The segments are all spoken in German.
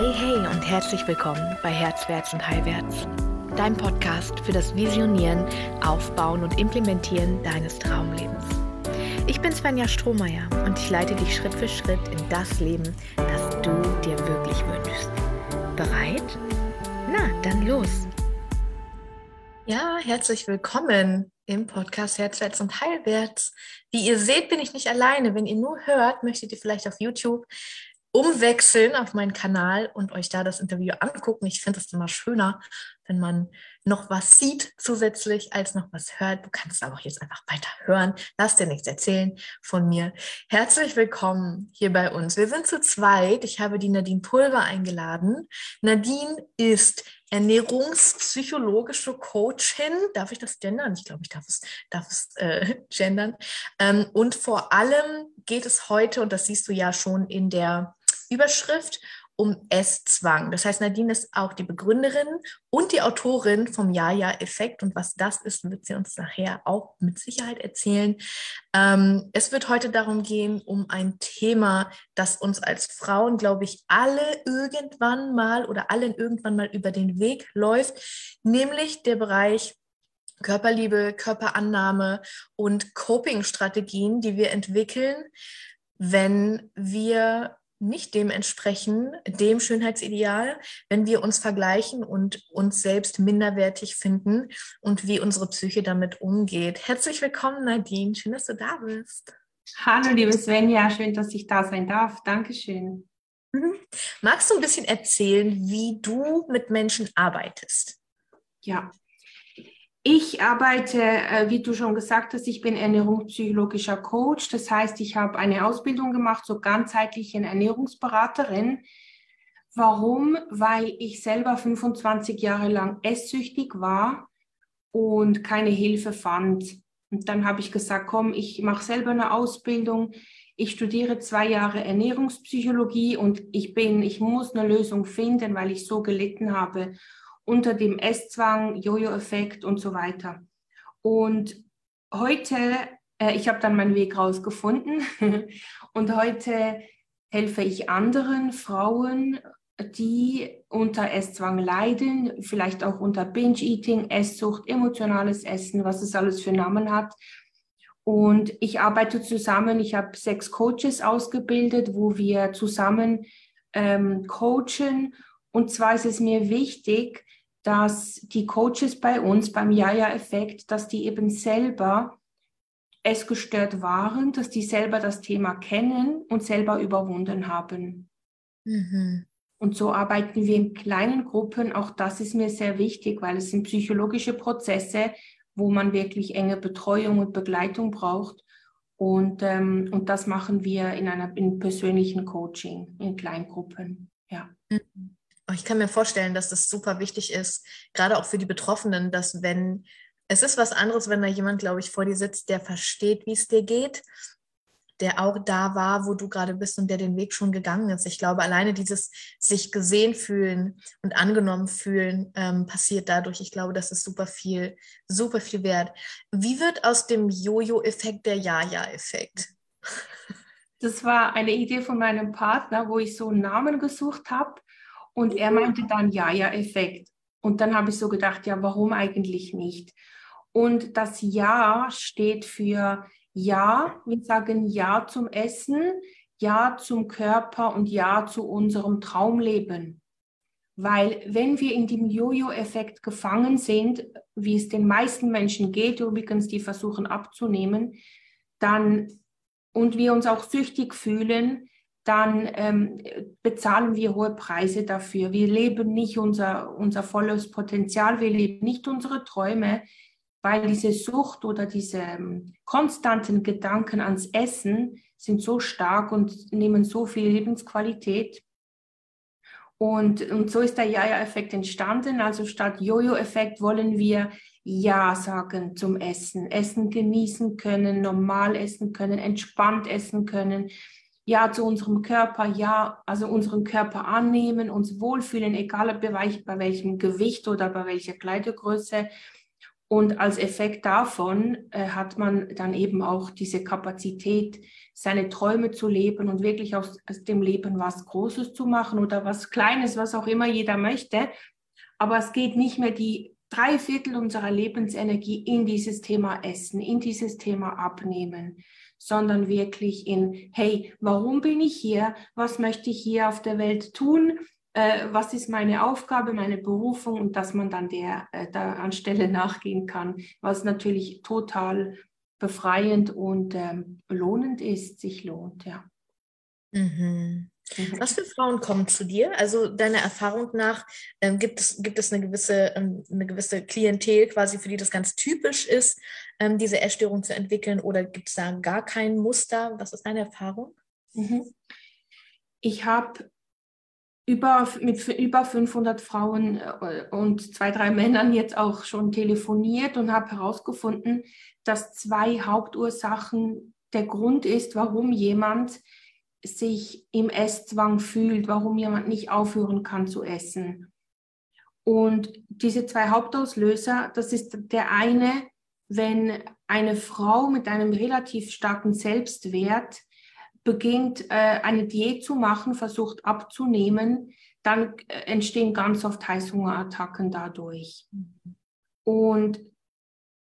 Hey, hey und herzlich willkommen bei Herzwärts und Heilwärts, dein Podcast für das Visionieren, Aufbauen und Implementieren deines Traumlebens. Ich bin Svenja Strohmeier und ich leite dich Schritt für Schritt in das Leben, das du dir wirklich wünschst. Bereit? Na, dann los! Ja, herzlich willkommen im Podcast Herzwärts und Heilwärts. Wie ihr seht, bin ich nicht alleine. Wenn ihr nur hört, möchtet ihr vielleicht auf YouTube umwechseln auf meinen Kanal und euch da das Interview angucken. Ich finde es immer schöner, wenn man noch was sieht zusätzlich als noch was hört. Du kannst aber auch jetzt einfach weiter hören. Lass dir nichts erzählen von mir. Herzlich willkommen hier bei uns. Wir sind zu zweit. Ich habe die Nadine Pulver eingeladen. Nadine ist ernährungspsychologische Coachin. Darf ich das gendern? Ich glaube, ich darf es, darf es äh, gendern. Ähm, und vor allem geht es heute, und das siehst du ja schon in der Überschrift um Esszwang. Das heißt, Nadine ist auch die Begründerin und die Autorin vom Ja-Ja-Effekt. Und was das ist, wird sie uns nachher auch mit Sicherheit erzählen. Ähm, es wird heute darum gehen, um ein Thema, das uns als Frauen, glaube ich, alle irgendwann mal oder allen irgendwann mal über den Weg läuft, nämlich der Bereich Körperliebe, Körperannahme und Coping-Strategien, die wir entwickeln, wenn wir nicht dem entsprechen, dem Schönheitsideal, wenn wir uns vergleichen und uns selbst minderwertig finden und wie unsere Psyche damit umgeht. Herzlich willkommen, Nadine. Schön, dass du da bist. Hallo, liebe Svenja. Schön, dass ich da sein darf. Dankeschön. Mhm. Magst du ein bisschen erzählen, wie du mit Menschen arbeitest? Ja, ich arbeite, äh, wie du schon gesagt hast, ich bin ernährungspsychologischer Coach. Das heißt, ich habe eine Ausbildung gemacht zur ganzheitlichen Ernährungsberaterin. Warum? Weil ich selber 25 Jahre lang esssüchtig war und keine Hilfe fand. Und dann habe ich gesagt, komm, ich mache selber eine Ausbildung. Ich studiere zwei Jahre Ernährungspsychologie und ich bin, ich muss eine Lösung finden, weil ich so gelitten habe unter dem Esszwang, Jojo-Effekt und so weiter. Und heute, äh, ich habe dann meinen Weg rausgefunden und heute helfe ich anderen Frauen, die unter Esszwang leiden, vielleicht auch unter Binge-Eating, Esssucht, emotionales Essen, was es alles für Namen hat. Und ich arbeite zusammen, ich habe sechs Coaches ausgebildet, wo wir zusammen ähm, coachen. Und zwar ist es mir wichtig, dass die Coaches bei uns beim Jaja-Effekt, dass die eben selber es gestört waren, dass die selber das Thema kennen und selber überwunden haben. Mhm. Und so arbeiten wir in kleinen Gruppen. Auch das ist mir sehr wichtig, weil es sind psychologische Prozesse, wo man wirklich enge Betreuung und Begleitung braucht. Und, ähm, und das machen wir in einer in persönlichen Coaching, in Kleingruppen. Ja. Mhm. Ich kann mir vorstellen, dass das super wichtig ist, gerade auch für die Betroffenen, dass wenn es ist was anderes, wenn da jemand, glaube ich, vor dir sitzt, der versteht, wie es dir geht, der auch da war, wo du gerade bist und der den Weg schon gegangen ist. Ich glaube, alleine dieses sich gesehen fühlen und angenommen fühlen ähm, passiert dadurch. Ich glaube, das ist super viel, super viel wert. Wie wird aus dem Jojo-Effekt der Ja-Ja-Effekt? Das war eine Idee von meinem Partner, wo ich so einen Namen gesucht habe und er meinte dann, ja, ja, Effekt. Und dann habe ich so gedacht, ja, warum eigentlich nicht? Und das Ja steht für Ja, wir sagen Ja zum Essen, Ja zum Körper und Ja zu unserem Traumleben. Weil wenn wir in dem Jojo-Effekt gefangen sind, wie es den meisten Menschen geht, übrigens, die versuchen abzunehmen, dann und wir uns auch süchtig fühlen, dann ähm, bezahlen wir hohe Preise dafür. Wir leben nicht unser, unser volles Potenzial, wir leben nicht unsere Träume, weil diese Sucht oder diese ähm, konstanten Gedanken ans Essen sind so stark und nehmen so viel Lebensqualität. Und, und so ist der Ja-Ja-Effekt entstanden. Also statt Jojo-Effekt wollen wir Ja sagen zum Essen. Essen genießen können, normal essen können, entspannt essen können ja zu unserem Körper, ja, also unseren Körper annehmen, uns wohlfühlen, egal bei, bei welchem Gewicht oder bei welcher Kleidergröße. Und als Effekt davon äh, hat man dann eben auch diese Kapazität, seine Träume zu leben und wirklich aus, aus, dem Leben was Großes zu machen oder was Kleines, was auch immer jeder möchte. Aber es geht nicht mehr die drei Viertel unserer Lebensenergie in dieses Thema Essen, in dieses Thema Abnehmen, sondern wirklich in, hey, warum bin ich hier? Was möchte ich hier auf der Welt tun? äh, was ist meine Aufgabe, meine Berufung und dass man dann der, äh, der anstelle nachgehen kann, was natürlich total befreiend und ähm, belohnend ist, sich lohnt, ja. Mhm. Mhm. Was für Frauen kommen zu dir? Also deiner Erfahrung nach ähm, gibt, es, gibt es eine gewisse, ähm, eine gewisse Klientel quasi, für die das ganz typisch ist, ähm, diese Essstörung zu entwickeln oder gibt es da gar kein Muster? Was ist deine Erfahrung? Mhm. Ich habe über, mit über 500 Frauen äh, und zwei, drei Männern jetzt auch schon telefoniert und habe herausgefunden, dass zwei Hauptursachen der Grund ist, warum jemand sich im Esszwang fühlt, warum jemand nicht aufhören kann zu essen. Und diese zwei Hauptauslöser, das ist der eine, wenn eine Frau mit einem relativ starken Selbstwert beginnt, äh, eine Diät zu machen, versucht abzunehmen, dann äh, entstehen ganz oft Heißhungerattacken dadurch. Und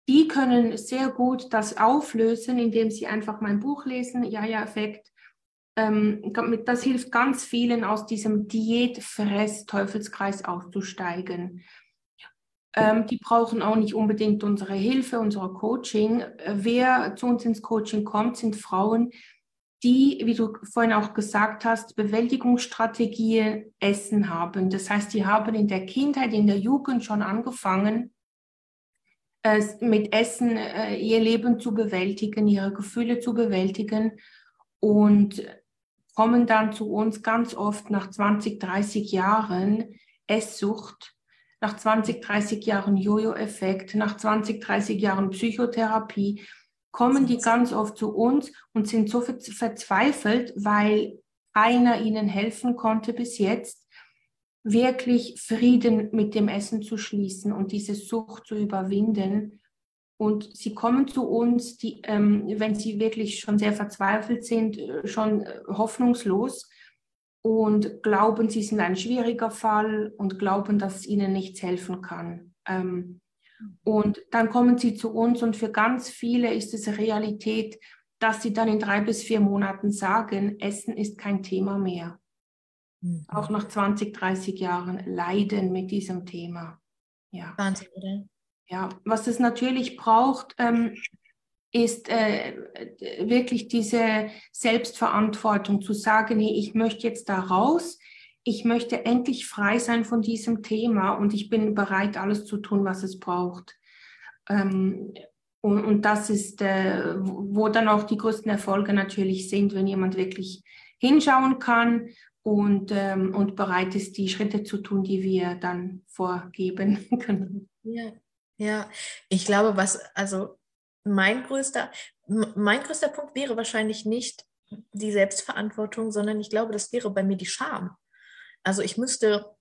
die können sehr gut das auflösen, indem sie einfach mein Buch lesen, Ja-Ja-Effekt. Ähm, das hilft ganz vielen aus diesem Diät-Fress-Teufelskreis auszusteigen. Ähm, die brauchen auch nicht unbedingt unsere Hilfe, unser Coaching. Wer zu uns ins Coaching kommt, sind Frauen, die, wie du vorhin auch gesagt hast, Bewältigungsstrategien Essen haben. Das heißt, die haben in der Kindheit, in der Jugend schon angefangen, äh, mit Essen äh, ihr Leben zu bewältigen, ihre Gefühle zu bewältigen und kommen dann zu uns ganz oft nach 20, 30 Jahren Esssucht, nach 20, 30 Jahren Jojo-Effekt, nach 20, 30 Jahren Psychotherapie kommen die ganz oft zu uns und sind so verzweifelt, weil einer ihnen helfen konnte bis jetzt, wirklich Frieden mit dem Essen zu schließen und diese Sucht zu überwinden. Und sie kommen zu uns, die, ähm, wenn sie wirklich schon sehr verzweifelt sind, äh, schon äh, hoffnungslos und glauben, sie sind ein schwieriger Fall und glauben, dass es ihnen nichts helfen kann. Ähm, und dann kommen sie zu uns und für ganz viele ist es Realität, dass sie dann in drei bis vier Monaten sagen, Essen ist kein Thema mehr. Mhm. Auch nach 20, 30 Jahren leiden mit diesem Thema. Ja. Wahnsinn, oder? Ja, was es natürlich braucht, ähm, ist äh, wirklich diese Selbstverantwortung zu sagen, nee, ich möchte jetzt da raus, ich möchte endlich frei sein von diesem Thema und ich bin bereit, alles zu tun, was es braucht. Ähm, und, und, das ist, äh, wo dann auch die größten Erfolge natürlich sind, wenn jemand wirklich hinschauen kann und, ähm, und bereit ist, die Schritte zu tun, die wir dann vorgeben können. Ja, ja. ich glaube, was, also mein größter, mein größter Punkt wäre wahrscheinlich nicht die Selbstverantwortung, sondern ich glaube, das wäre bei mir die Scham. Also ich müsste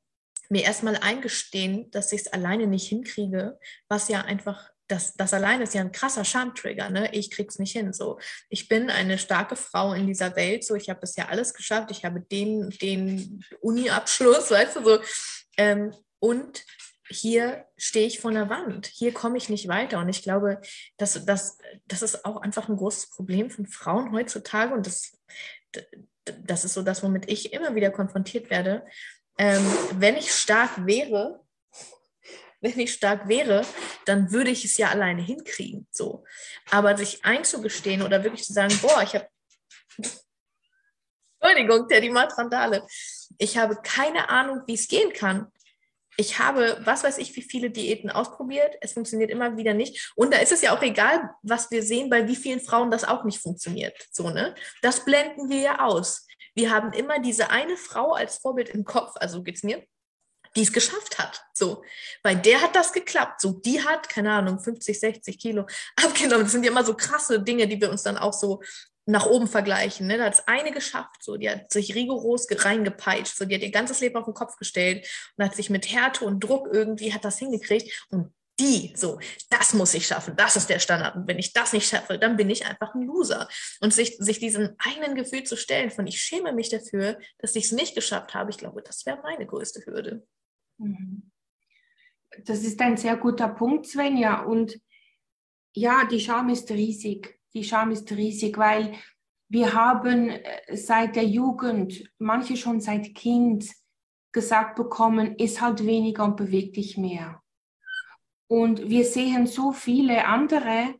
mir erstmal eingestehen, dass ich es alleine nicht hinkriege, was ja einfach, das, das alleine ist ja ein krasser Schamtrigger, ne? Ich krieg's nicht hin. So, ich bin eine starke Frau in dieser Welt, so ich habe bisher alles geschafft, ich habe den, den Uni-Abschluss, weißt du, so. Ähm, und hier stehe ich vor einer Wand, hier komme ich nicht weiter. Und ich glaube, dass, dass, das ist auch einfach ein großes Problem von Frauen heutzutage. Und das, das ist so das, womit ich immer wieder konfrontiert werde. Ähm, wenn ich stark wäre, wenn ich stark wäre, dann würde ich es ja alleine hinkriegen. So. Aber sich einzugestehen oder wirklich zu sagen, boah, ich habe Entschuldigung, Teddy Matrandale. Ich habe keine Ahnung, wie es gehen kann ich habe, was weiß ich, wie viele Diäten ausprobiert. Es funktioniert immer wieder nicht. Und da ist es ja auch egal, was wir sehen, bei wie vielen Frauen das auch nicht funktioniert. So, ne? Das blenden wir ja aus. Wir haben immer diese eine Frau als Vorbild im Kopf, also geht's mir, die es geschafft hat. So, bei der hat das geklappt. So, die hat, keine Ahnung, 50, 60 Kilo abgenommen. Das sind ja immer so krasse Dinge, die wir uns dann auch so nach oben vergleichen. Ne? Da hat es eine geschafft, so, die hat sich rigoros reingepeitscht, so, die hat ihr ganzes Leben auf den Kopf gestellt und hat sich mit Härte und Druck irgendwie hat das hingekriegt. Und die, so, das muss ich schaffen, das ist der Standard. Und wenn ich das nicht schaffe, dann bin ich einfach ein Loser. Und sich, sich diesem eigenen Gefühl zu stellen, von ich schäme mich dafür, dass ich es nicht geschafft habe, ich glaube, das wäre meine größte Hürde. Mhm. Das ist ein sehr guter Punkt, Svenja. Und ja, die Scham ist riesig. Die Scham ist riesig, weil wir haben äh, seit der Jugend, manche schon seit Kind, gesagt bekommen, ist halt weniger und bewegt dich mehr. Und wir sehen so viele andere,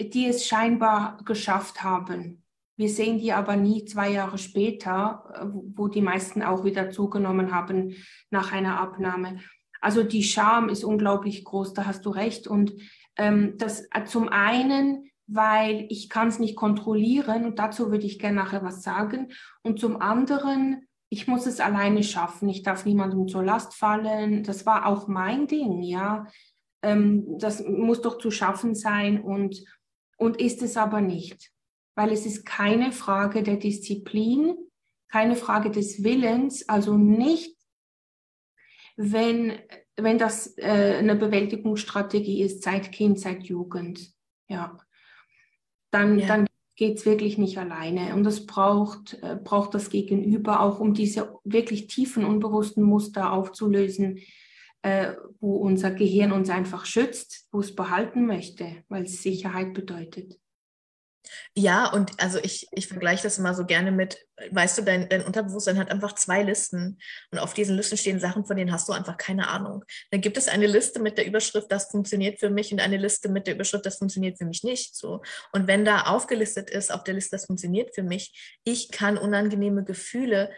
die es scheinbar geschafft haben. Wir sehen die aber nie zwei Jahre später, wo die meisten auch wieder zugenommen haben nach einer Abnahme. Also die Scham ist unglaublich groß, da hast du recht. Und ähm, das äh, zum einen, weil ich kann es nicht kontrollieren und dazu würde ich gerne nachher was sagen. Und zum anderen, ich muss es alleine schaffen. Ich darf niemandem zur Last fallen. Das war auch mein Ding, ja ähm, das muss doch zu schaffen sein und, und ist es aber nicht, weil es ist keine Frage der Disziplin, keine Frage des Willens, also nicht, wenn, wenn das äh, eine Bewältigungsstrategie ist seit Kind, seit Jugend. Ja, dann, ja. dann geht es wirklich nicht alleine. Und es braucht, äh, braucht das Gegenüber auch, um diese wirklich tiefen, unbewussten Muster aufzulösen, äh, wo unser Gehirn uns einfach schützt, wo es behalten möchte, weil es Sicherheit bedeutet. Ja, und also ich, ich vergleiche das immer so gerne mit, weißt du, dein, dein Unterbewusstsein hat einfach zwei Listen und auf diesen Listen stehen Sachen, von denen hast du einfach keine Ahnung. Dann gibt es eine Liste mit der Überschrift, das funktioniert für mich und eine Liste mit der Überschrift, das funktioniert für mich nicht. So. Und wenn da aufgelistet ist auf der Liste, das funktioniert für mich, ich kann unangenehme Gefühle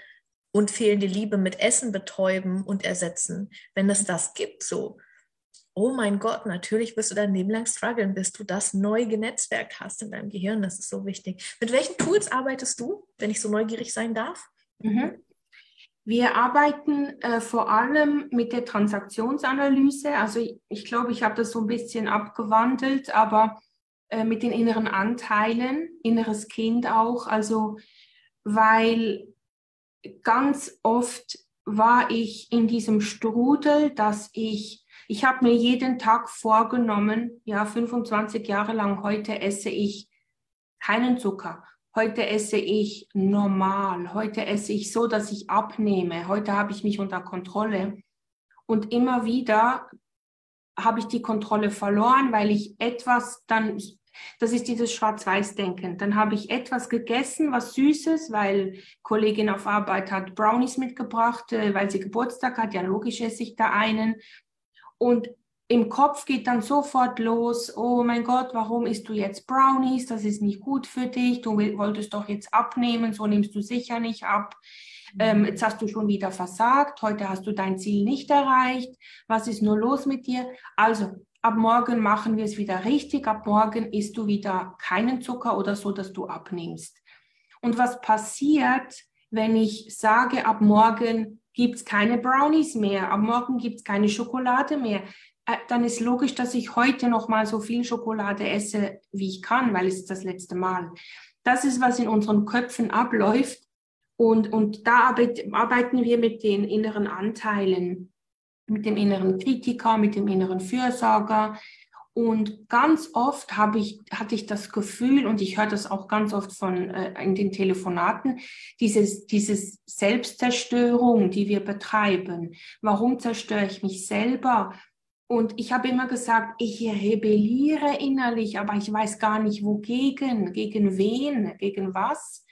und fehlende Liebe mit Essen betäuben und ersetzen. Wenn es das gibt, so, oh mein Gott, natürlich wirst du dein Leben lang strugglen, bis du das neu genetzwerkt hast in deinem Gehirn. Das ist so wichtig. Mit welchen Tools arbeitest du, wenn ich so neugierig sein darf? Mhm. Wir arbeiten äh, vor allem mit der Transaktionsanalyse. Also ich, ich glaube, ich habe das so ein bisschen abgewandelt, aber äh, mit den inneren Anteilen, inneres Kind auch. Also weil ganz oft war ich in diesem Strudel, dass ich, ich habe mir jeden Tag vorgenommen, ja, 25 Jahre lang, heute esse ich keinen Zucker. Heute esse ich normal. Heute esse ich so, dass ich abnehme. Heute habe ich mich unter Kontrolle. Und immer wieder habe ich die Kontrolle verloren, weil ich etwas dann das ist dieses Schwarz-Weiß-Denken. Dann habe ich etwas gegessen, was Süßes, weil Kollegin auf Arbeit hat Brownies mitgebracht, äh, weil sie Geburtstag hat. Ja, logisch esse ich da einen. Und im Kopf geht dann sofort los, oh mein Gott, warum isst du jetzt Brownies? Das ist nicht gut für dich. Du wolltest doch jetzt abnehmen, so nimmst du sicher nicht ab. Ähm, mhm. jetzt hast du schon wieder versagt, heute hast du dein Ziel nicht erreicht. Was ist nur los mit dir? Also ab morgen machen wir es wieder richtig, ab morgen isst du wieder keinen Zucker oder so, dass du abnimmst. Und was passiert, wenn ich sage, ab morgen gibt es keine Brownies mehr, ab morgen gibt es keine Schokolade mehr, äh, dann ist logisch, dass ich heute noch mal so viel Schokolade esse, wie ich kann, weil es ist das letzte Mal. Das ist, was in unseren Köpfen abläuft. Und, und da arbeiten wir mit den inneren Anteilen mit dem inneren Kritiker, mit dem inneren Fürsorger. Und ganz oft habe ich, hatte ich das Gefühl, und ich höre das auch ganz oft von äh, in den Telefonaten, dieses, dieses Selbstzerstörung, die wir betreiben. Warum zerstöre ich mich selber? Und ich habe immer gesagt, ich rebelliere innerlich, aber ich weiß gar nicht wogegen, gegen wen, gegen was.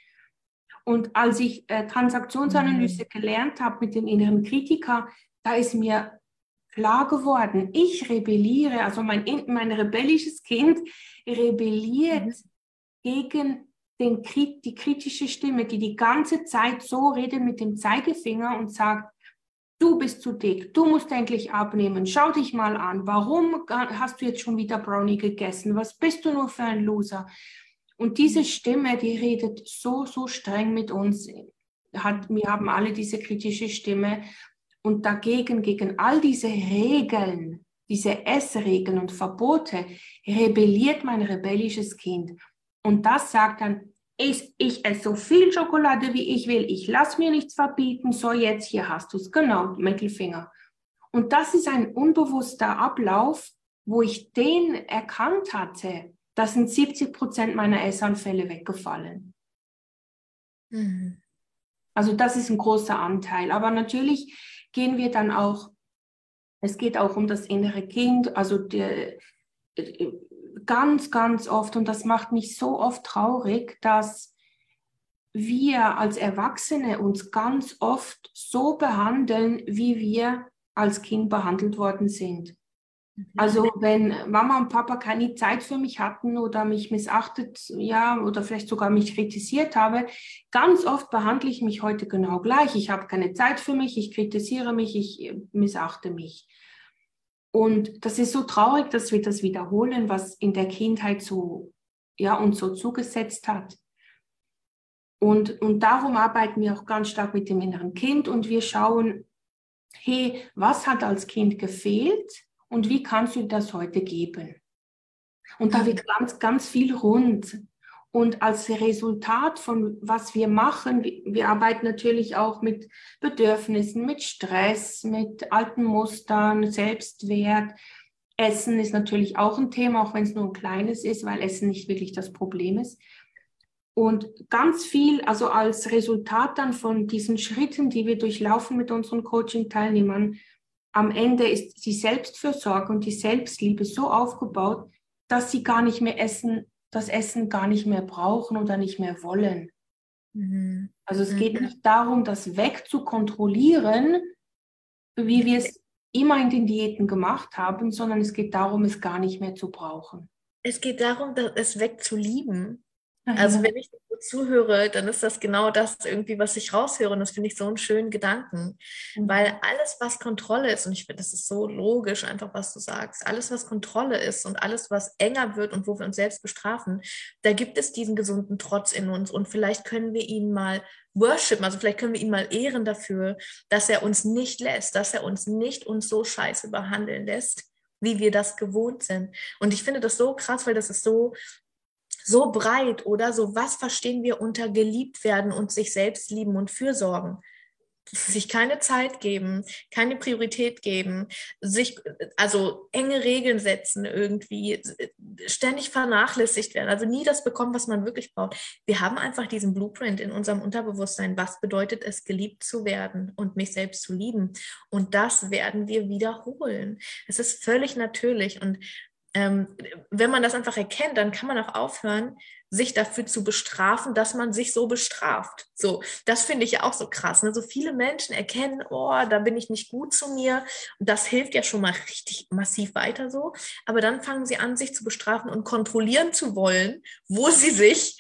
Und als ich äh, Transaktionsanalyse mhm. gelernt habe mit dem inneren Kritiker, da ist mir klar geworden, ich rebelliere, also mein, mein rebellisches Kind rebelliert mhm. gegen den, die kritische Stimme, die die ganze Zeit so redet mit dem Zeigefinger und sagt, du bist zu dick, du musst endlich abnehmen, schau dich mal an, warum hast du jetzt schon wieder Brownie gegessen, was bist du nur für ein Loser? Und diese Stimme, die redet so, so streng mit uns. Hat, wir haben alle diese kritische Stimme und dagegen, gegen all diese Regeln, diese Essregeln und Verbote, rebelliert mein rebellisches Kind. Und das sagt dann, ich, ich esse so viel Schokolade, wie ich will, ich lasse mir nichts verbieten, so jetzt hier hast du es, genau, Mittelfinger. Und das ist ein unbewusster Ablauf, wo ich den erkannt hatte, da sind 70 Prozent meiner Essanfälle weggefallen. Mhm. Also das ist ein großer Anteil. Aber natürlich gehen wir dann auch, es geht auch um das innere Kind, also äh, ganz, ganz oft, und das macht mich so oft traurig, dass wir als Erwachsene uns ganz oft so behandeln, wie wir als Kind behandelt worden sind. Mhm. Also wenn Mama und Papa keine Zeit für mich hatten oder mich missachtet, ja, oder vielleicht sogar mich kritisiert habe, ganz oft behandle ich mich heute genau gleich. Ich habe keine Zeit für mich, ich kritisiere mich, ich äh, missachte mich. Und das ist so traurig, dass wir das wiederholen, was in der Kindheit so, ja, uns so zugesetzt hat. Und, und darum arbeiten wir auch ganz stark mit dem inneren Kind und wir schauen, hey, was hat als Kind gefehlt und wie kannst du das heute geben? Und da wird ganz, ganz viel rund. Und als Resultat von was wir machen, wir arbeiten natürlich auch mit Bedürfnissen, mit Stress, mit alten Mustern, Selbstwert. Essen ist natürlich auch ein Thema, auch wenn es nur ein kleines ist, weil Essen nicht wirklich das Problem ist. Und ganz viel, also als Resultat dann von diesen Schritten, die wir durchlaufen mit unseren Coaching-Teilnehmern, am Ende ist die Selbstfürsorge und die Selbstliebe so aufgebaut, dass sie gar nicht mehr essen das Essen gar nicht mehr brauchen oder nicht mehr wollen. Mhm. Also es mhm. geht nicht darum, das wegzukontrollieren, wie wir es immer in den Diäten gemacht haben, sondern es geht darum, es gar nicht mehr zu brauchen. Es geht darum, es wegzulieben. Also wenn ich so zuhöre, dann ist das genau das irgendwie, was ich raushöre. Und das finde ich so einen schönen Gedanken. Mhm. Weil alles, was Kontrolle ist, und ich finde, das ist so logisch, einfach was du sagst, alles, was Kontrolle ist und alles, was enger wird und wo wir uns selbst bestrafen, da gibt es diesen gesunden Trotz in uns. Und vielleicht können wir ihn mal worshipen, also vielleicht können wir ihn mal ehren dafür, dass er uns nicht lässt, dass er uns nicht uns so scheiße behandeln lässt, wie wir das gewohnt sind. Und ich finde das so krass, weil das ist so so breit oder so, was verstehen wir unter geliebt werden und sich selbst lieben und fürsorgen? sich keine Zeit geben, keine Priorität geben, sich also enge Regeln setzen irgendwie, ständig vernachlässigt werden, also nie das bekommen, was man wirklich braucht. Wir haben einfach diesen Blueprint in unserem Unterbewusstsein, was bedeutet es, geliebt zu werden und mich selbst zu lieben. Und das werden wir wiederholen. Es ist völlig natürlich und ähm, wenn man das einfach erkennt, dann kann man auch aufhören, sich dafür zu bestrafen, dass man sich so bestraft. So, das finde ich ja auch so krass. Ne? So viele Menschen erkennen, oh, da bin ich nicht gut zu mir. Das hilft ja schon mal richtig massiv weiter so. Aber dann fangen sie an, sich zu bestrafen und kontrollieren zu wollen, wo sie sich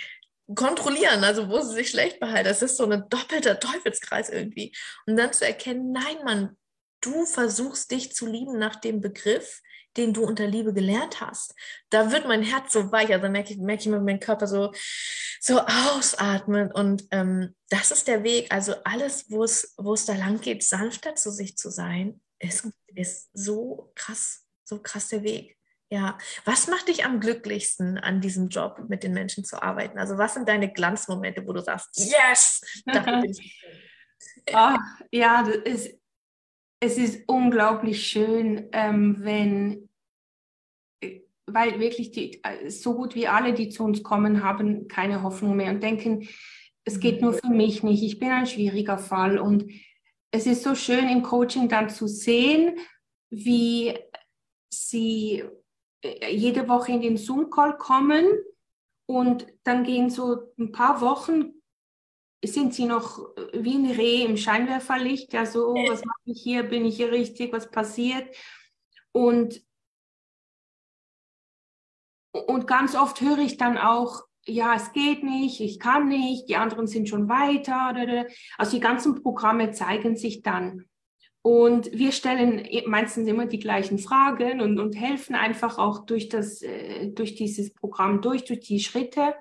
kontrollieren, also wo sie sich schlecht behalten. Das ist so ein doppelter Teufelskreis irgendwie. Und dann zu erkennen, nein, Mann, du versuchst dich zu lieben nach dem Begriff, den du unter Liebe gelernt hast. Da wird mein Herz so weich, also merke ich, merke ich mit meinem Körper so, so ausatmen. Und ähm, das ist der Weg. Also alles, wo es, wo es da lang geht, sanfter zu sich zu sein, ist, ist so krass, so krass der Weg. Ja, was macht dich am glücklichsten an diesem Job, mit den Menschen zu arbeiten? Also was sind deine Glanzmomente, wo du sagst, yes, dafür bin ich oh, ja, das ist, es ist unglaublich schön, ähm, wenn, äh, weil wirklich die, äh, so gut wie alle, die zu uns kommen, haben keine Hoffnung mehr und denken, es geht nur für mich nicht, ich bin ein schwieriger Fall. Und es ist so schön im Coaching dann zu sehen, wie sie äh, jede Woche in den Zoom-Call kommen und dann gehen so ein paar Wochen sind sie noch äh, wie ein Reh im Scheinwerferlicht, ja so, was mache ich hier, bin ich hier richtig, was passiert? Und, und ganz oft höre ich dann auch, ja, es geht nicht, ich kann nicht, die anderen sind schon weiter. Also die ganzen Programme zeigen sich dann. Und wir stellen meistens immer die gleichen Fragen und, und helfen einfach auch durch, das, äh, durch dieses Programm durch, durch die Schritte.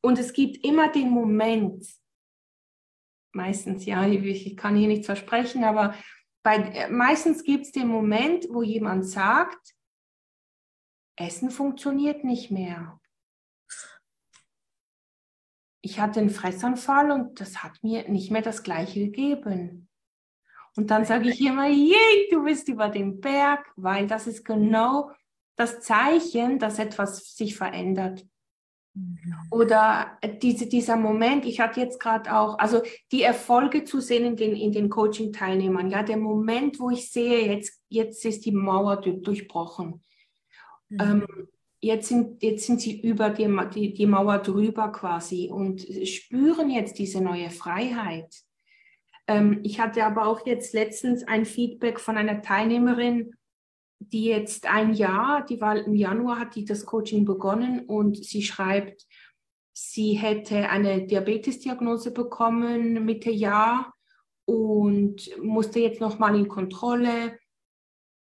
Und es gibt immer den Moment, meistens, ja, ich kann hier nichts versprechen, aber bei, äh, meistens gibt es den Moment, wo jemand sagt, Essen funktioniert nicht mehr. Ich hatte einen Fressanfall und das hat mir nicht mehr das Gleiche gegeben. Und dann sage ich immer, je, du bist über den Berg, weil das ist genau das Zeichen, dass etwas sich verändert. Mhm. Oder diese, dieser Moment, ich hatte jetzt gerade auch, also die Erfolge zu sehen in den, in den Coaching-Teilnehmern, ja, der Moment, wo ich sehe, jetzt, jetzt ist die Mauer durchbrochen. Mhm. Ähm, jetzt, sind, jetzt sind sie über die, die, die Mauer drüber quasi und spüren jetzt diese neue Freiheit. Ähm, ich hatte aber auch jetzt letztens ein Feedback von einer Teilnehmerin, die jetzt ein Jahr, die war im Januar, hat die das Coaching begonnen und sie schreibt, sie hätte eine Diabetesdiagnose bekommen Mitte Jahr und musste jetzt nochmal in Kontrolle.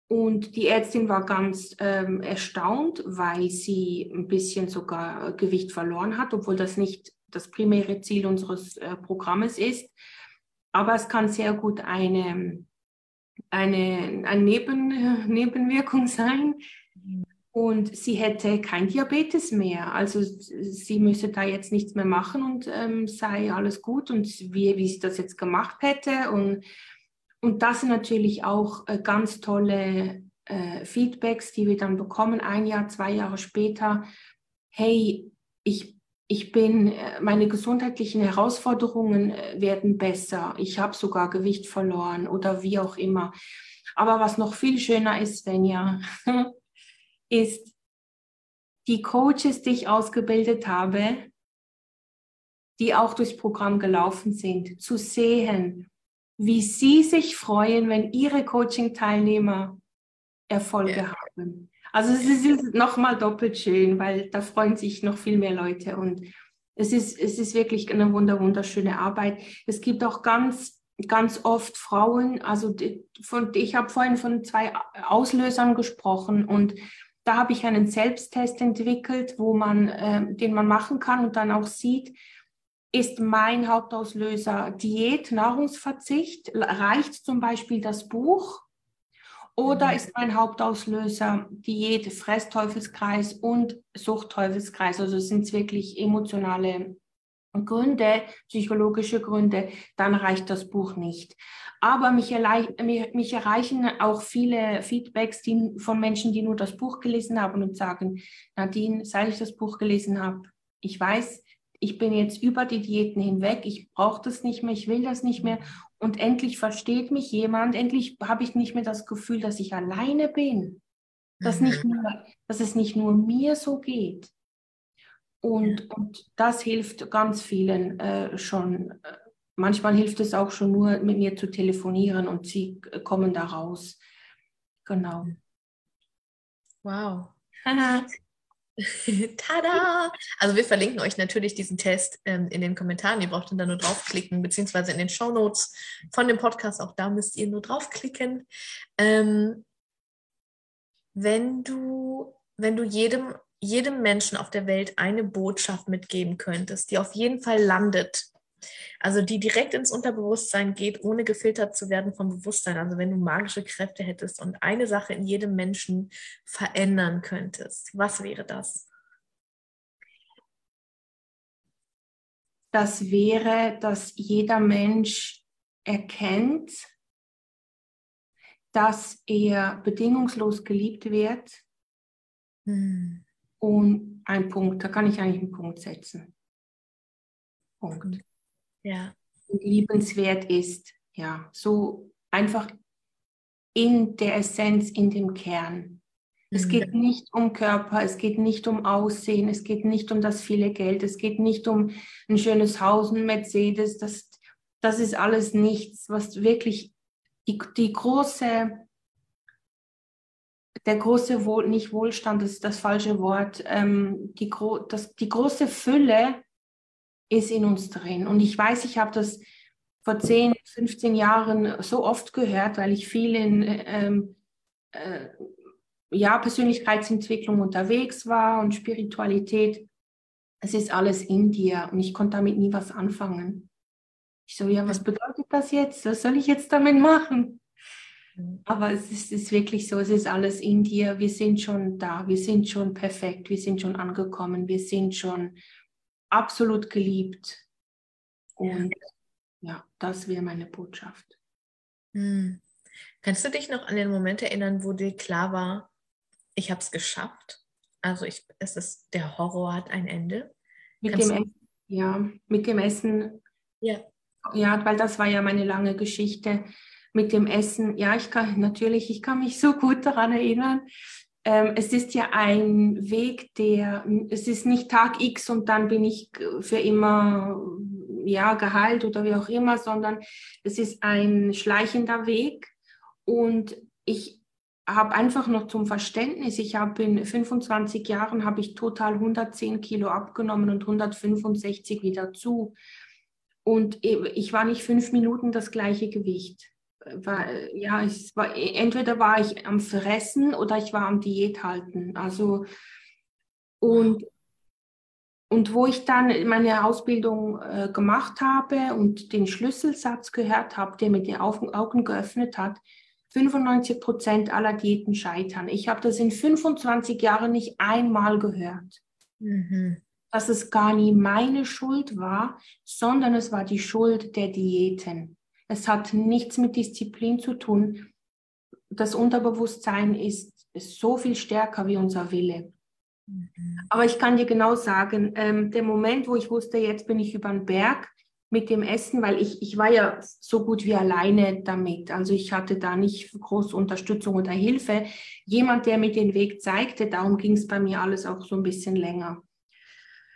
Und die Ärztin war ganz ähm, erstaunt, weil sie ein bisschen sogar Gewicht verloren hat, obwohl das nicht das primäre Ziel unseres äh, Programmes ist. Aber es kann sehr gut eine eine, eine Neben, Nebenwirkung sein. Und sie hätte kein Diabetes mehr. Also sie müsse da jetzt nichts mehr machen und ähm, sei alles gut und wie, wie sie das jetzt gemacht hätte. Und, und das sind natürlich auch äh, ganz tolle äh, Feedbacks, die wir dann bekommen, ein Jahr, zwei Jahre später. Hey, ich ich bin, äh, meine gesundheitlichen Herausforderungen äh, werden besser. Ich habe sogar Gewicht verloren oder wie auch immer. Aber was noch viel schöner ist, Svenja, ist die Coaches, die ich ausgebildet habe, die auch durchs Programm gelaufen sind, zu sehen, wie sie sich freuen, wenn ihre Coaching-Teilnehmer Erfolge ja. haben. Also es ist nochmal doppelt schön, weil da freuen sich noch viel mehr Leute und es ist, es ist wirklich eine wunderschöne Arbeit. Es gibt auch ganz, ganz oft Frauen, also die, von, ich habe vorhin von zwei Auslösern gesprochen und da habe ich einen Selbsttest entwickelt, wo man, äh, den man machen kann und dann auch sieht, ist mein Hauptauslöser Diät, Nahrungsverzicht? Reicht zum Beispiel das Buch? Oder ist mein Hauptauslöser Diät, Fressteufelskreis und Suchtteufelskreis? Also sind es wirklich emotionale Gründe, psychologische Gründe, dann reicht das Buch nicht. Aber mich, mich, mich, erreichen auch viele Feedbacks die, von Menschen, die nur das Buch gelesen haben und sagen, Nadine, seit ich das Buch gelesen habe, ich weiß, ich bin jetzt über die Diäten hinweg, ich brauche das nicht mehr, ich will das nicht mehr und endlich versteht mich jemand, endlich habe ich nicht mehr das Gefühl, dass ich alleine bin, dass, mhm. nicht nur, dass es nicht nur mir so geht. Und, und das hilft ganz vielen äh, schon. Manchmal hilft es auch schon nur, mit mir zu telefonieren und sie kommen da raus. Genau. Wow. Tada! Also wir verlinken euch natürlich diesen Test ähm, in den Kommentaren. Ihr braucht dann nur draufklicken, beziehungsweise in den Show Notes von dem Podcast. Auch da müsst ihr nur draufklicken. Ähm, wenn du, wenn du jedem, jedem Menschen auf der Welt eine Botschaft mitgeben könntest, die auf jeden Fall landet also die direkt ins Unterbewusstsein geht, ohne gefiltert zu werden vom Bewusstsein. Also wenn du magische Kräfte hättest und eine Sache in jedem Menschen verändern könntest, was wäre das? Das wäre, dass jeder Mensch erkennt, dass er bedingungslos geliebt wird. Hm. Und ein Punkt, da kann ich eigentlich einen Punkt setzen. Punkt ja. liebenswert ist. Ja, so einfach in der Essenz, in dem Kern. Es geht mhm. nicht um Körper, es geht nicht um Aussehen, es geht nicht um das viele Geld, es geht nicht um ein schönes Haus, ein Mercedes. Das, das ist alles nichts, was wirklich die, die große, der große Wohl, nicht Wohlstand, das ist das falsche Wort, ähm, die, das, die große Fülle ist in uns drin. Und ich weiß, ich habe das vor 10, 15 Jahren so oft gehört, weil ich viel in ähm, äh, ja, Persönlichkeitsentwicklung unterwegs war und Spiritualität. Es ist alles in dir und ich konnte damit nie was anfangen. Ich so, ja, was bedeutet das jetzt? Was soll ich jetzt damit machen? Aber es ist, ist, wirklich so, es ist alles in dir. Wir sind schon da, wir sind schon perfekt, wir sind schon angekommen, wir sind schon absolut geliebt. Und ja, ja das wäre meine Botschaft. Hm. Kannst du dich noch an den Moment erinnern, wo dir klar war, ich habe es geschafft. Also ich, es ist, der Horror hat ein Ende. Mit dem Essen, ja, mit dem Essen. Ja. Ja, weil das war ja meine lange Geschichte mit dem Essen. Ja, ich kann natürlich, ich kann mich so gut daran erinnern. Ähm, es ist ja ein Weg, der, es ist nicht Tag X und dann bin ich für immer, ja, geheilt oder wie auch immer, sondern es ist ein schleichender Weg. Und ich habe einfach noch zum Verständnis, ich habe in 25 Jahren habe ich total 110 Kilo abgenommen und 165 wieder zu. Und ich war nicht fünf Minuten das gleiche Gewicht. War, ja, es war, entweder war ich am Fressen oder ich war am Diät halten. Also, und, und wo ich dann meine Ausbildung äh, gemacht habe und den Schlüsselsatz gehört habe, der mir die Augen geöffnet hat, 95 Prozent aller Diäten scheitern. Ich habe das in 25 Jahren nicht einmal gehört. Mhm. Dass es gar nie meine Schuld war, sondern es war die Schuld der Diäten. Es hat nichts mit Disziplin zu tun. Das Unterbewusstsein ist, ist so viel stärker wie unser Wille. Mhm. Aber ich kann dir genau sagen, ähm, der Moment, wo ich wusste, jetzt bin ich über den Berg, mit dem Essen, weil ich, ich war ja so gut wie alleine damit. Also ich hatte da nicht große Unterstützung oder Hilfe. Jemand, der mir den Weg zeigte, darum ging es bei mir alles auch so ein bisschen länger.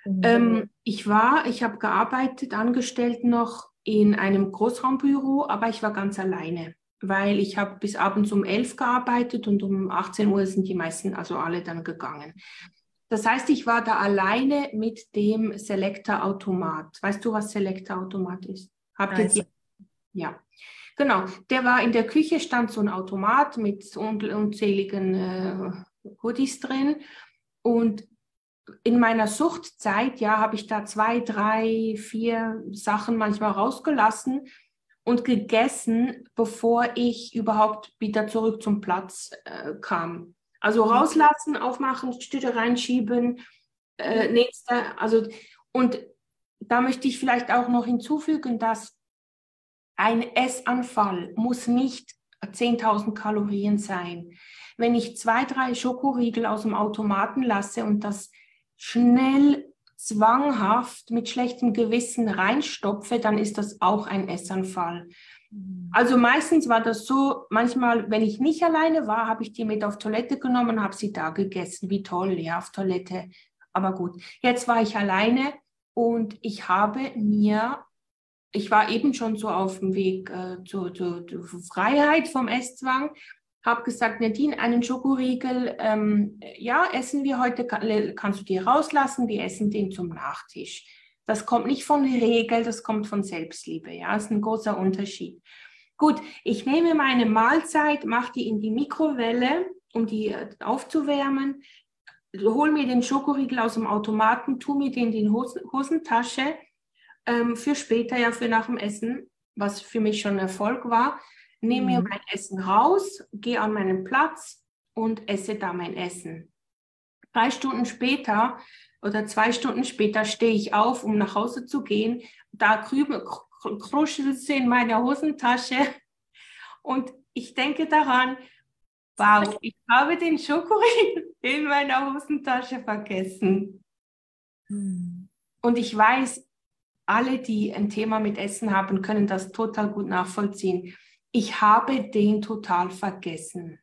Mhm. Ähm, ich war, ich habe gearbeitet, angestellt noch in einem Großraumbüro, aber ich war ganz alleine, weil ich habe bis abends um elf gearbeitet und um 18 Uhr sind die meisten, also alle dann gegangen. Das heißt, ich war da alleine mit dem Selector-Automat. Weißt du, was Selector-Automat ist? Habt ihr. Ja, genau. Der war in der Küche, stand so ein Automat mit unzähligen äh, Goodies drin. Und in meiner Suchtzeit, ja, habe ich da zwei, drei, vier Sachen manchmal rausgelassen und gegessen, bevor ich überhaupt wieder zurück zum Platz äh, kam. Also mhm. rauslassen, aufmachen, Stühle reinschieben, äh, nächste, also und da möchte ich vielleicht auch noch hinzufügen, dass ein Essanfall muss nicht 10.000 Kalorien sein. Wenn ich zwei, drei Schokoriegel aus dem Automaten lasse und das schnell zwanghaft mit schlechtem Gewissen reinstopfe, dann ist das auch ein Essanfall. Mhm. Also meistens war das so, manchmal, wenn ich nicht alleine war, habe ich die mit auf Toilette genommen, habe sie da gegessen. Wie toll, ja, auf Toilette. Aber gut, jetzt war ich alleine und ich habe mir, ich war eben schon so auf dem Weg äh, zur, zur, zur, Freiheit vom Esszwang, habe gesagt, Nadine, einen Schokoriegel, ähm, ja, essen wir heute, kann, kannst du dir rauslassen, wir essen den zum Nachtisch. Das kommt nicht von Regel, das kommt von Selbstliebe. Ja, das ist ein großer Unterschied. Gut, ich nehme meine Mahlzeit, mache die in die Mikrowelle, um die äh, aufzuwärmen, hole mir den Schokoriegel aus dem Automaten, tue mir den in die Hosen Hosentasche ähm, für später, ja für nach dem Essen, was für mich schon Erfolg war. Nehme mhm. mir mein Essen raus, gehe an meinen Platz und esse da mein Essen. Drei Stunden später oder zwei Stunden später stehe ich auf, um nach Hause zu gehen. Da kruschelt es in meiner Hosentasche und ich denke daran, wow, ich habe den Schokoriegel in meiner Hosentasche vergessen. Hm. Und ich weiß, alle, die ein Thema mit Essen haben, können das total gut nachvollziehen. Ich habe den total vergessen.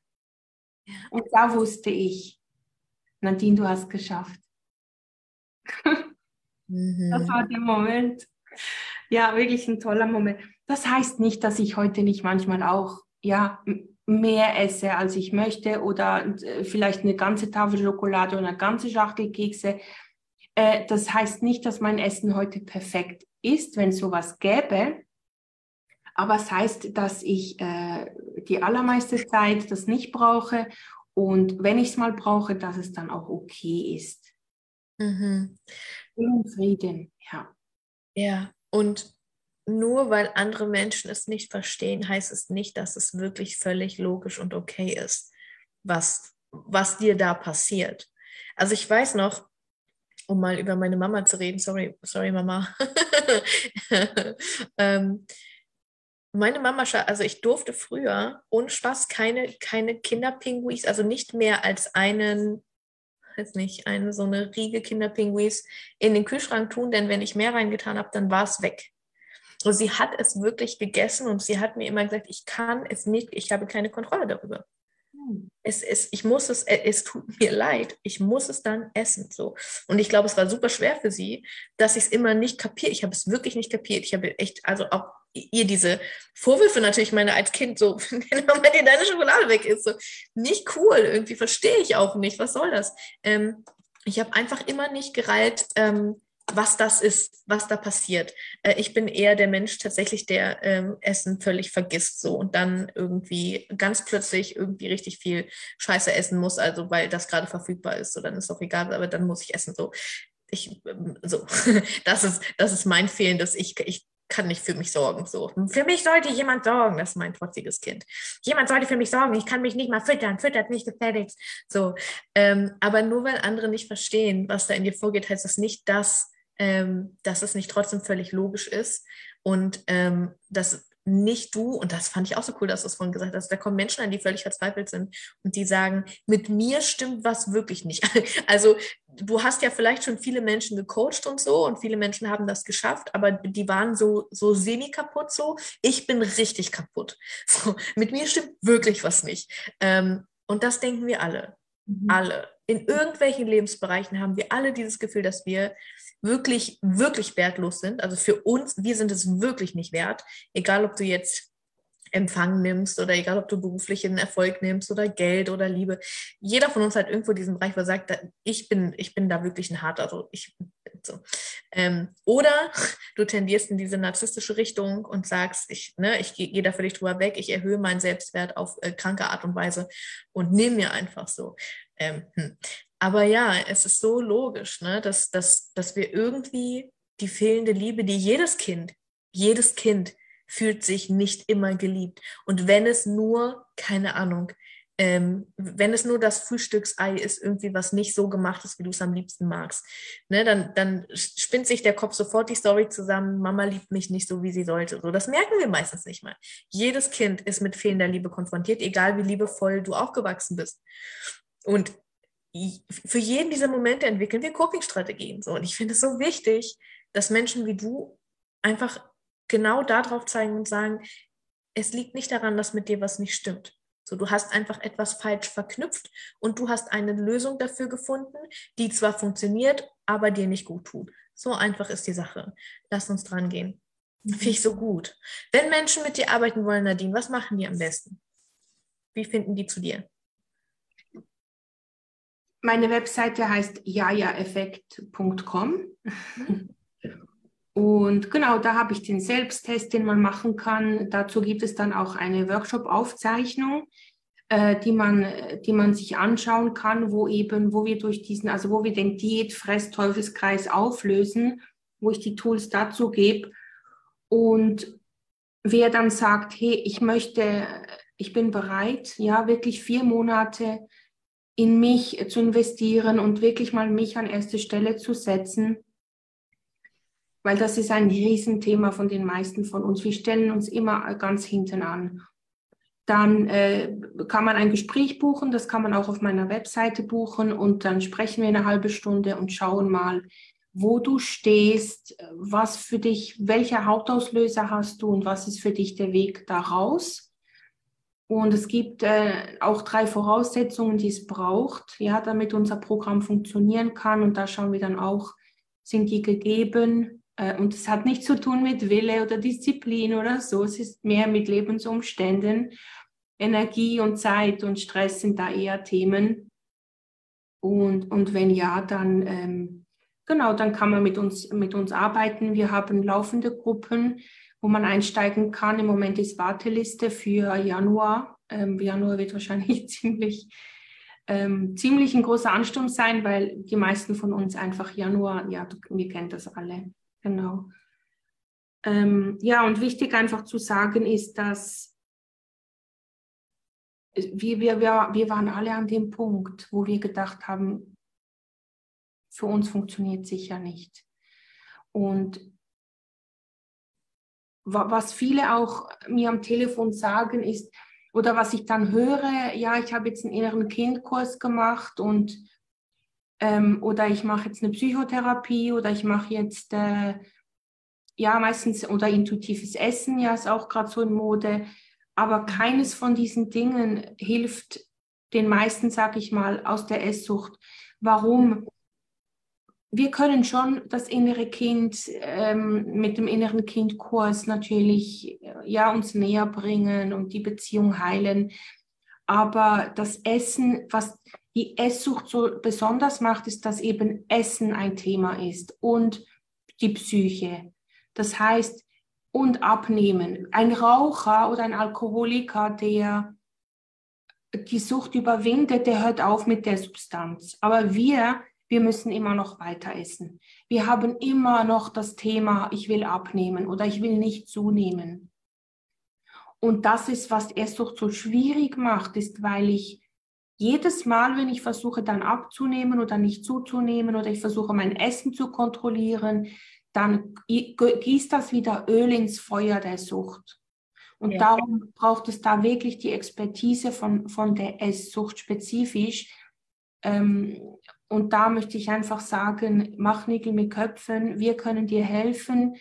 Und da wusste ich, Nadine, du hast geschafft. Mhm. Das war der Moment. Ja, wirklich ein toller Moment. Das heißt nicht, dass ich heute nicht manchmal auch ja, mehr esse, als ich möchte oder äh, vielleicht eine ganze Tafel Schokolade oder eine ganze Schachtel Kekse. Äh, das heißt nicht, dass mein Essen heute perfekt ist, wenn es sowas gäbe. Aber es heißt, dass ich äh, die allermeiste Zeit das nicht brauche und wenn ich es mal brauche, dass es dann auch okay ist. Mhm. In Frieden, ja. Ja, und nur weil andere Menschen es nicht verstehen, heißt es nicht, dass es wirklich völlig logisch und okay ist, was, was dir da passiert. Also ich weiß noch, um mal über meine Mama zu reden, sorry, sorry Mama. ähm, meine Mama, also ich durfte früher ohne Spaß keine, keine Kinderpinguis, also nicht mehr als einen, weiß nicht, eine so eine Riege Kinderpinguis in den Kühlschrank tun, denn wenn ich mehr reingetan habe, dann war es weg. Und sie hat es wirklich gegessen und sie hat mir immer gesagt, ich kann es nicht, ich habe keine Kontrolle darüber. Hm. Es ist, ich muss es, es tut mir leid, ich muss es dann essen. So. Und ich glaube, es war super schwer für sie, dass ich es immer nicht kapiert. Ich habe es wirklich nicht kapiert. Ich habe echt, also auch ihr diese Vorwürfe natürlich meine als Kind so, wenn dir deine Schokolade weg ist, so nicht cool, irgendwie verstehe ich auch nicht, was soll das? Ähm, ich habe einfach immer nicht gereilt, ähm, was das ist, was da passiert. Äh, ich bin eher der Mensch tatsächlich, der ähm, Essen völlig vergisst so und dann irgendwie ganz plötzlich irgendwie richtig viel Scheiße essen muss, also weil das gerade verfügbar ist. So, dann ist auch egal, aber dann muss ich essen. So, ich, ähm, so, das ist, das ist mein Fehlen, dass ich, ich kann nicht für mich sorgen. So, für mich sollte jemand sorgen. Das ist mein trotziges Kind. Jemand sollte für mich sorgen. Ich kann mich nicht mal füttern. Füttert nicht gefälligst. So, ähm, aber nur weil andere nicht verstehen, was da in dir vorgeht, heißt das nicht, dass ähm, dass es nicht trotzdem völlig logisch ist und ähm, dass nicht du, und das fand ich auch so cool, dass du es vorhin gesagt hast, da kommen Menschen an, die völlig verzweifelt sind und die sagen, mit mir stimmt was wirklich nicht. Also du hast ja vielleicht schon viele Menschen gecoacht und so und viele Menschen haben das geschafft, aber die waren so, so semi-kaputt so. Ich bin richtig kaputt. So, mit mir stimmt wirklich was nicht. Ähm, und das denken wir alle. Mhm. Alle. In irgendwelchen Lebensbereichen haben wir alle dieses Gefühl, dass wir wirklich, wirklich wertlos sind. Also für uns, wir sind es wirklich nicht wert, egal ob du jetzt Empfang nimmst oder egal, ob du beruflichen Erfolg nimmst oder Geld oder Liebe. Jeder von uns hat irgendwo diesen Bereich, wo er sagt, ich bin, ich bin da wirklich ein harter. Also ich, so. Ähm, oder du tendierst in diese narzisstische Richtung und sagst, ich, ne, ich gehe geh da völlig drüber weg, ich erhöhe meinen Selbstwert auf äh, kranke Art und Weise und nehme mir einfach so. Ähm, hm. Aber ja, es ist so logisch, ne, dass, dass, dass wir irgendwie die fehlende Liebe, die jedes Kind, jedes Kind fühlt sich nicht immer geliebt. Und wenn es nur, keine Ahnung, ähm, wenn es nur das Frühstücksei ist, irgendwie was nicht so gemacht ist, wie du es am liebsten magst, ne, dann, dann spinnt sich der Kopf sofort die Story zusammen, Mama liebt mich nicht so, wie sie sollte. So, das merken wir meistens nicht mal. Jedes Kind ist mit fehlender Liebe konfrontiert, egal wie liebevoll du aufgewachsen bist. Und für jeden dieser Momente entwickeln wir Coping-Strategien. So. Und ich finde es so wichtig, dass Menschen wie du einfach genau darauf zeigen und sagen, es liegt nicht daran, dass mit dir was nicht stimmt. So, du hast einfach etwas falsch verknüpft und du hast eine Lösung dafür gefunden, die zwar funktioniert, aber dir nicht gut tut. So einfach ist die Sache. Lass uns dran gehen. Mhm. Finde ich so gut. Wenn Menschen mit dir arbeiten wollen, Nadine, was machen die am besten? Wie finden die zu dir? Meine Webseite heißt jajaeffekt.com. Und genau, da habe ich den Selbsttest, den man machen kann. Dazu gibt es dann auch eine Workshop-Aufzeichnung, äh, die, man, die man sich anschauen kann, wo eben, wo wir durch diesen, also wo wir den Diät-Fress-Teufelskreis auflösen, wo ich die Tools dazu gebe. Und wer dann sagt, hey, ich möchte, ich bin bereit, ja, wirklich vier Monate in mich zu investieren und wirklich mal mich an erste Stelle zu setzen, weil das ist ein Riesenthema von den meisten von uns. Wir stellen uns immer ganz hinten an. Dann äh, kann man ein Gespräch buchen, das kann man auch auf meiner Webseite buchen und dann sprechen wir eine halbe Stunde und schauen mal, wo du stehst, was für dich, welcher Hauptauslöser hast du und was ist für dich der Weg daraus. Und es gibt äh, auch drei Voraussetzungen, die es braucht, ja, damit unser Programm funktionieren kann. Und da schauen wir dann auch, sind die gegeben? Äh, und es hat nichts zu tun mit Wille oder Disziplin oder so. Es ist mehr mit Lebensumständen. Energie und Zeit und Stress sind da eher Themen. Und, und wenn ja, dann ähm, genau, dann kann man mit uns, mit uns arbeiten. Wir haben laufende Gruppen wo man einsteigen kann. Im Moment ist Warteliste für Januar. Ähm, Januar wird wahrscheinlich ziemlich, ähm, ziemlich ein großer Ansturm sein, weil die meisten von uns einfach Januar, ja, wir kennen das alle, genau. Ähm, ja, und wichtig einfach zu sagen ist, dass wir, wir, wir, waren alle an dem Punkt, wo wir gedacht haben, für uns funktioniert sicher nicht. Und was viele auch mir am Telefon sagen, ist, oder was ich dann höre, ja, ich habe jetzt einen inneren Kindkurs gemacht und ähm, oder ich mache jetzt eine Psychotherapie oder ich mache jetzt äh, ja meistens oder intuitives Essen, ja, ist auch gerade so in Mode. Aber keines von diesen Dingen hilft den meisten, sag ich mal, aus der Esssucht. Warum? wir können schon das innere Kind ähm, mit dem inneren Kindkurs natürlich ja uns näher bringen und die Beziehung heilen. Aber das Essen, was die Esssucht so besonders macht, ist, dass eben Essen ein Thema ist und die Psyche. Das heißt, und abnehmen. Ein Raucher oder ein Alkoholiker, der die Sucht überwindet, der hört auf mit der Substanz. Aber wir wir müssen immer noch weiter essen. Wir haben immer noch das Thema, ich will abnehmen oder ich will nicht zunehmen. Und das ist, was Esssucht so schwierig macht, ist, weil ich jedes Mal, wenn ich versuche dann abzunehmen oder nicht zuzunehmen oder ich versuche mein Essen zu kontrollieren, dann gießt das wieder Öl ins Feuer der Sucht. Und ja. darum braucht es da wirklich die Expertise von, von der Esssucht spezifisch, ähm, und da möchte ich einfach sagen, mach Nägel mit Köpfen, wir können dir helfen.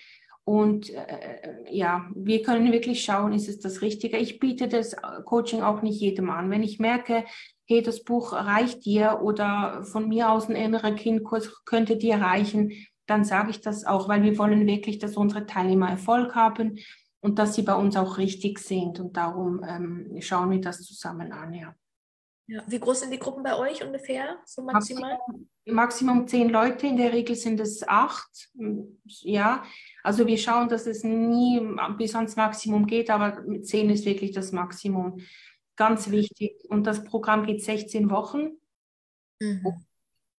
Und äh, ja, wir können wirklich schauen, ist es das Richtige. Ich biete das Coaching auch nicht jedem an. Wenn ich merke, hey, das Buch reicht dir oder von mir aus ein innerer Kindkurs könnte dir reichen, dann sage ich das auch, weil wir wollen wirklich, dass unsere Teilnehmer Erfolg haben und dass sie bei uns auch richtig sind. Und darum ähm, schauen wir das zusammen an, ja. Ja. Wie groß sind die Gruppen bei euch ungefähr, so maximal? Maximum, Maximum zehn Leute, in der Regel sind es acht. Ja, also wir schauen, dass es nie bis ans Maximum geht, aber zehn ist wirklich das Maximum. Ganz wichtig. Und das Programm geht 16 Wochen. Mhm.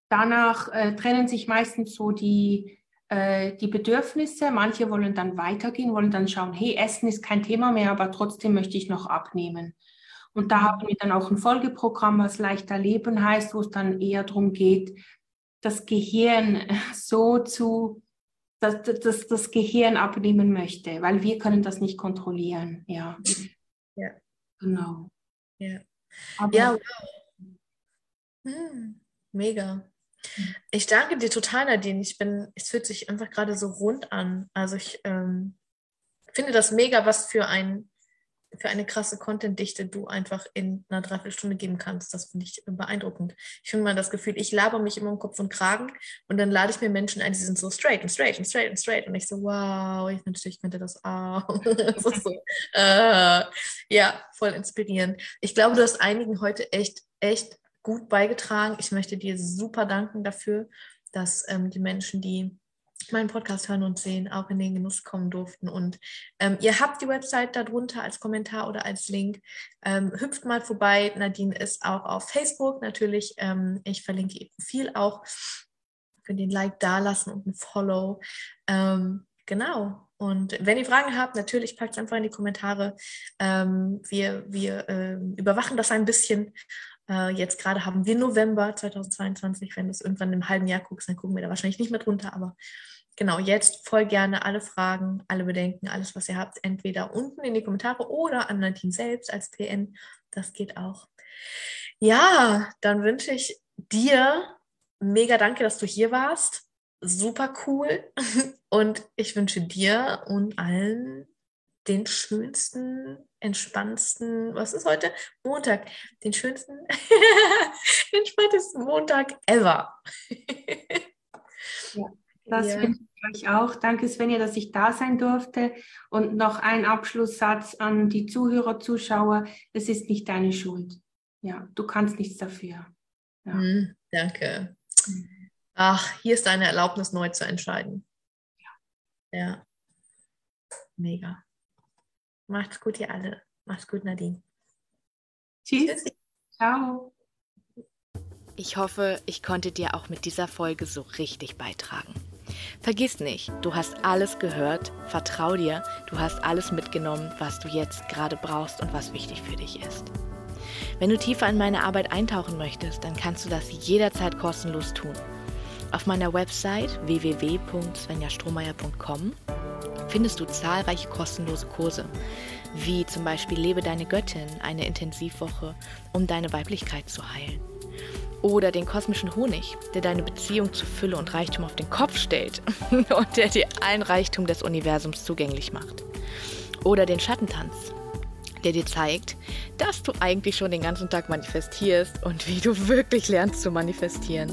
Danach äh, trennen sich meistens so die, äh, die Bedürfnisse. Manche wollen dann weitergehen, wollen dann schauen, hey, Essen ist kein Thema mehr, aber trotzdem möchte ich noch abnehmen. Und da haben wir dann auch ein Folgeprogramm, was leichter Leben heißt, wo es dann eher darum geht, das Gehirn so zu, dass, dass das Gehirn abnehmen möchte, weil wir können das nicht kontrollieren. Ja. Ja. Genau. Ja. Aber ja, wow. Hm, mega. Ich danke dir total, Nadine. Ich bin, es fühlt sich einfach gerade so rund an. Also ich ähm, finde das mega, was für ein für eine krasse Content-Dichte du einfach in einer Dreiviertelstunde geben kannst. Das finde ich beeindruckend. Ich finde mal das Gefühl, ich laber mich immer im Kopf und Kragen und dann lade ich mir Menschen ein, die sind so straight und straight und straight und straight und ich so, wow, ich wünschte, ich könnte das auch. das so, äh, ja, voll inspirierend. Ich glaube, du hast einigen heute echt, echt gut beigetragen. Ich möchte dir super danken dafür, dass ähm, die Menschen, die meinen Podcast hören und sehen, auch in den Genuss kommen durften. Und ähm, ihr habt die Website darunter als Kommentar oder als Link. Ähm, hüpft mal vorbei. Nadine ist auch auf Facebook natürlich. Ähm, ich verlinke ihr Profil auch. Könnt ihr ein Like dalassen und ein Follow. Ähm, genau. Und wenn ihr Fragen habt, natürlich packt es einfach in die Kommentare. Ähm, wir wir äh, überwachen das ein bisschen äh, jetzt gerade haben wir November 2022. Wenn du es irgendwann im halben Jahr guckst, dann gucken wir da wahrscheinlich nicht mehr drunter. Aber genau, jetzt voll gerne alle Fragen, alle Bedenken, alles, was ihr habt, entweder unten in die Kommentare oder an Nadine selbst als PN. Das geht auch. Ja, dann wünsche ich dir mega danke, dass du hier warst. Super cool. Und ich wünsche dir und allen den schönsten, entspannendsten, was ist heute? Montag, den schönsten, entspanntesten Montag ever. ja, das ja. finde ich euch auch. Danke, Svenja, dass ich da sein durfte. Und noch ein Abschlusssatz an die Zuhörer, Zuschauer. Es ist nicht deine Schuld. Ja, du kannst nichts dafür. Ja. Mm, danke. Mhm. Ach, hier ist deine Erlaubnis, neu zu entscheiden. Ja. Ja. Mega. Macht's gut, ihr alle. Macht's gut, Nadine. Tschüss. Ciao. Ich hoffe, ich konnte dir auch mit dieser Folge so richtig beitragen. Vergiss nicht, du hast alles gehört, vertrau dir, du hast alles mitgenommen, was du jetzt gerade brauchst und was wichtig für dich ist. Wenn du tiefer in meine Arbeit eintauchen möchtest, dann kannst du das jederzeit kostenlos tun. Auf meiner Website www.svenjastrohmeier.com findest du zahlreiche kostenlose Kurse, wie zum Beispiel Lebe deine Göttin, eine Intensivwoche, um deine Weiblichkeit zu heilen. Oder den kosmischen Honig, der deine Beziehung zu Fülle und Reichtum auf den Kopf stellt und der dir allen Reichtum des Universums zugänglich macht. Oder den Schattentanz, der dir zeigt, dass du eigentlich schon den ganzen Tag manifestierst und wie du wirklich lernst zu manifestieren.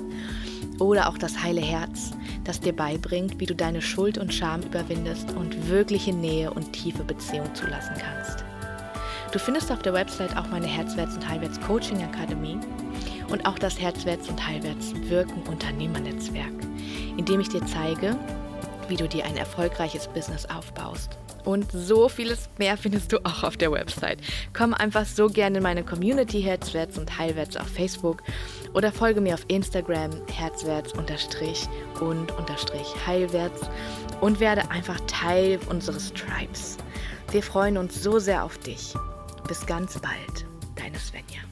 Oder auch das heile Herz, das dir beibringt, wie du deine Schuld und Scham überwindest und wirkliche Nähe und tiefe Beziehung zulassen kannst. Du findest auf der Website auch meine Herzwärts- und Heilwärts-Coaching Akademie und auch das Herzwärts- und Heilwärts-Wirken Unternehmernetzwerk, in dem ich dir zeige, wie du dir ein erfolgreiches Business aufbaust. Und so vieles mehr findest du auch auf der Website. Komm einfach so gerne in meine Community Herzwärts und Heilwärts auf Facebook oder folge mir auf Instagram herzwärts unterstrich und unterstrich heilwärts und werde einfach Teil unseres Tribes. Wir freuen uns so sehr auf dich. Bis ganz bald, deine Svenja.